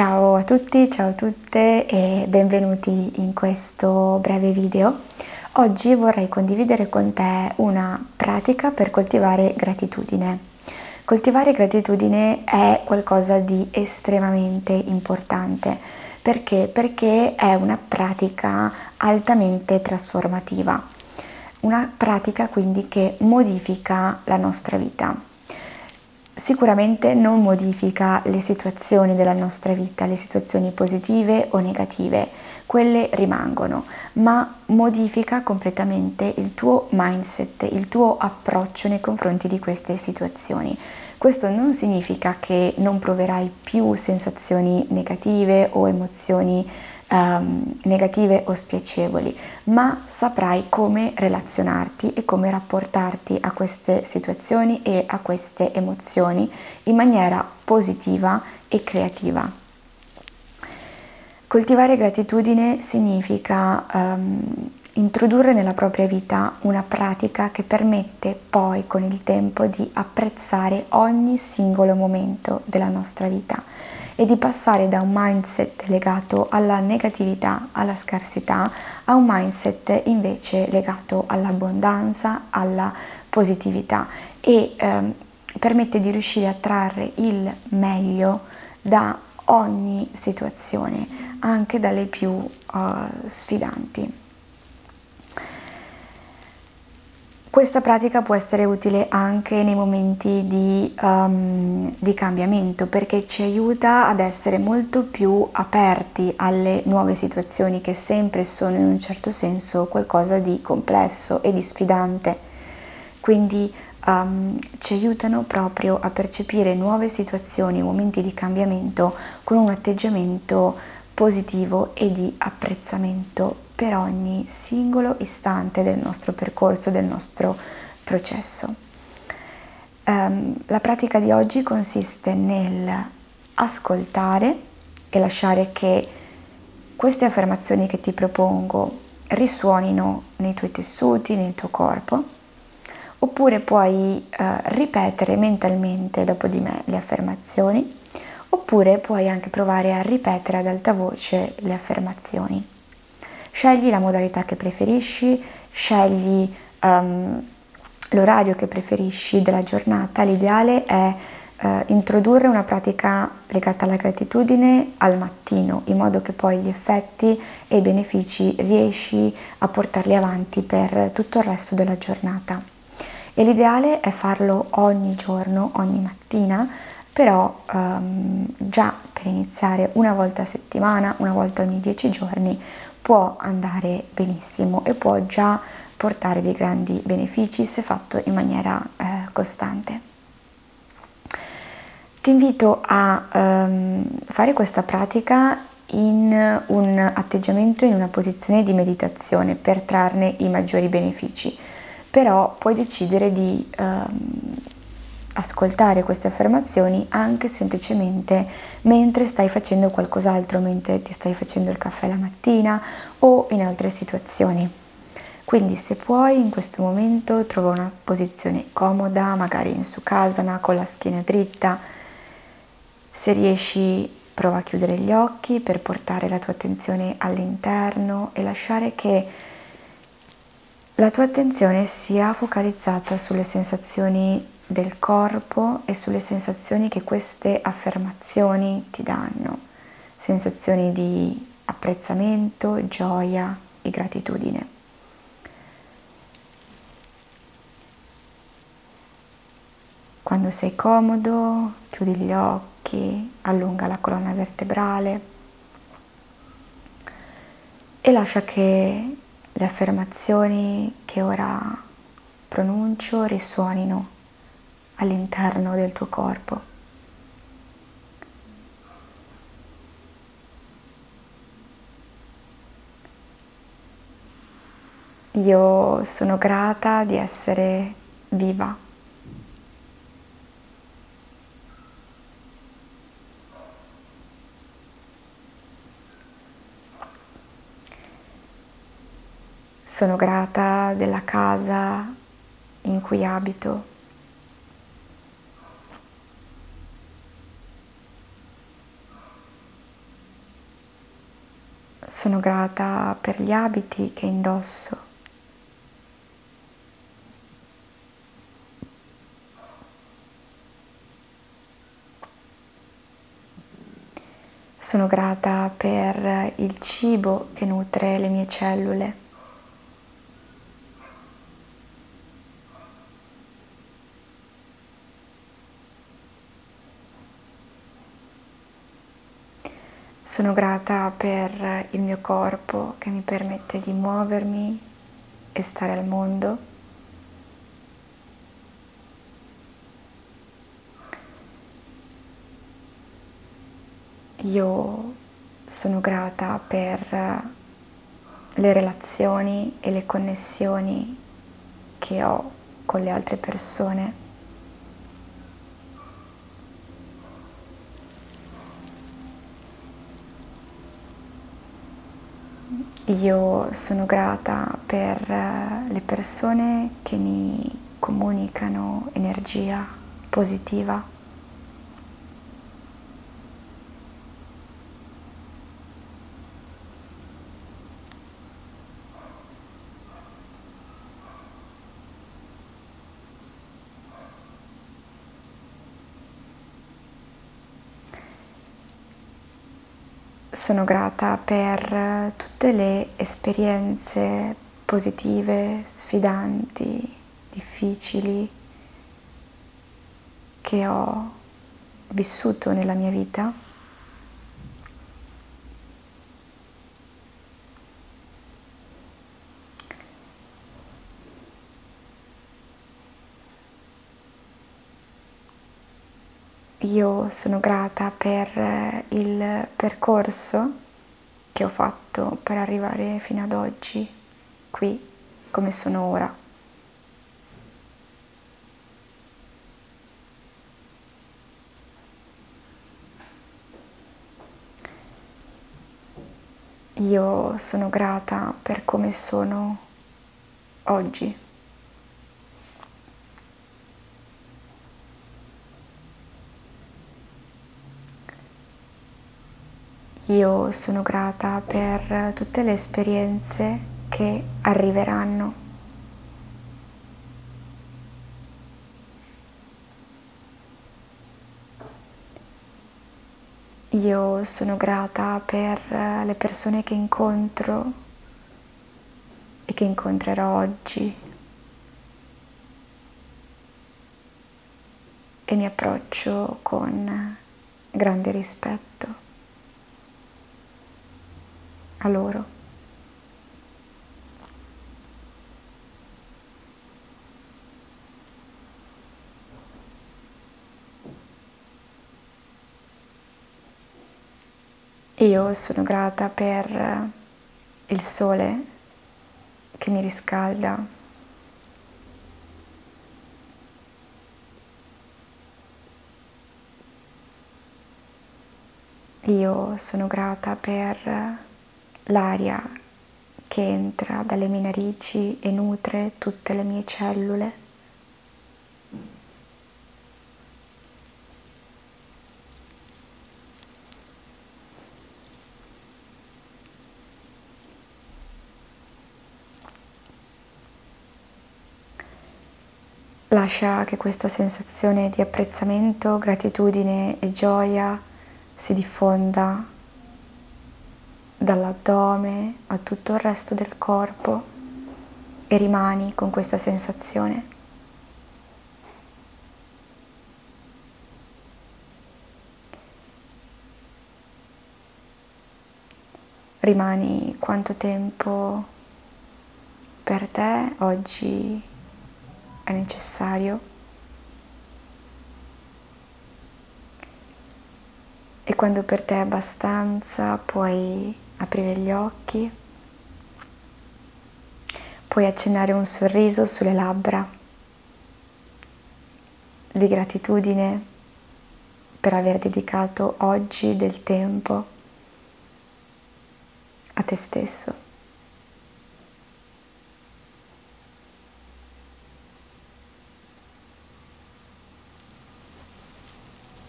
Ciao a tutti, ciao a tutte e benvenuti in questo breve video. Oggi vorrei condividere con te una pratica per coltivare gratitudine. Coltivare gratitudine è qualcosa di estremamente importante. Perché? Perché è una pratica altamente trasformativa. Una pratica quindi che modifica la nostra vita sicuramente non modifica le situazioni della nostra vita, le situazioni positive o negative, quelle rimangono, ma modifica completamente il tuo mindset, il tuo approccio nei confronti di queste situazioni. Questo non significa che non proverai più sensazioni negative o emozioni um, negative o spiacevoli, ma saprai come relazionarti e come rapportarti a queste situazioni e a queste emozioni in maniera positiva e creativa. Coltivare gratitudine significa um, introdurre nella propria vita una pratica che permette poi con il tempo di apprezzare ogni singolo momento della nostra vita e di passare da un mindset legato alla negatività, alla scarsità, a un mindset invece legato all'abbondanza, alla positività e ehm, permette di riuscire a trarre il meglio da ogni situazione, anche dalle più uh, sfidanti. Questa pratica può essere utile anche nei momenti di, um, di, cambiamento perché ci aiuta ad essere molto più aperti alle nuove situazioni che sempre sono in un certo senso qualcosa di complesso e di sfidante. Quindi um, ci aiutano proprio a percepire nuove situazioni, momenti di cambiamento con un atteggiamento positivo e di apprezzamento per ogni singolo istante del nostro percorso, del nostro processo. Um, la pratica di oggi consiste nel ascoltare e lasciare che queste affermazioni che ti propongo risuonino nei tuoi tessuti, nel tuo corpo, oppure puoi uh, ripetere mentalmente dopo di me le affermazioni, oppure puoi anche provare a ripetere ad alta voce le affermazioni. Scegli la modalità che preferisci, scegli um, l'orario che preferisci della giornata. L'ideale è uh, introdurre una pratica legata alla gratitudine al mattino, in modo che poi gli effetti e i benefici riesci a portarli avanti per tutto il resto della giornata. E l'ideale è farlo ogni giorno, ogni mattina, però um, già per iniziare una volta a settimana, una volta ogni dieci giorni, può andare benissimo e può già portare dei grandi benefici se fatto in maniera eh, costante. Ti invito a um, fare questa pratica in un atteggiamento, in una posizione di meditazione per trarne i maggiori benefici, però puoi decidere di um, ascoltare queste affermazioni anche semplicemente mentre stai facendo qualcos'altro, mentre ti stai facendo il caffè la mattina o in altre situazioni. Quindi se puoi in questo momento trova una posizione comoda, magari in su casana con la schiena dritta. Se riesci prova a chiudere gli occhi per portare la tua attenzione all'interno e lasciare che la tua attenzione sia focalizzata sulle sensazioni del corpo e sulle sensazioni che queste affermazioni ti danno, sensazioni di apprezzamento, gioia e gratitudine. Quando sei comodo, chiudi gli occhi, allunga la colonna vertebrale e lascia che le affermazioni che ora pronuncio risuonino all'interno del tuo corpo. Io sono grata di essere viva. Sono grata della casa in cui abito. Sono grata per gli abiti che indosso. Sono grata per il cibo che nutre le mie cellule. Sono grata per il mio corpo che mi permette di muovermi e stare al mondo. Io sono grata per le relazioni e le connessioni che ho con le altre persone. Io sono grata per eh, le persone che mi comunicano energia positiva. Sono grata per tutte le esperienze positive, sfidanti, difficili che ho vissuto nella mia vita. Io sono grata per eh, il percorso che ho fatto per arrivare fino ad oggi, qui, come sono ora. Io sono grata per come sono oggi. Io sono grata per tutte le esperienze che arriveranno. Io sono grata per le persone che incontro e che incontrerò oggi e mi approccio con grande rispetto a loro. Io sono grata per il sole che mi riscalda. Io sono grata per l'aria che entra dalle mie narici e nutre tutte le mie cellule. Lascia che questa sensazione di apprezzamento, gratitudine e gioia si diffonda dall'addome a tutto il resto del corpo e rimani con questa sensazione. Rimani quanto tempo per te oggi è necessario e quando per te è abbastanza puoi aprire gli occhi, puoi accennare un sorriso sulle labbra di gratitudine per aver dedicato oggi del tempo a te stesso.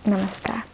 Namaste.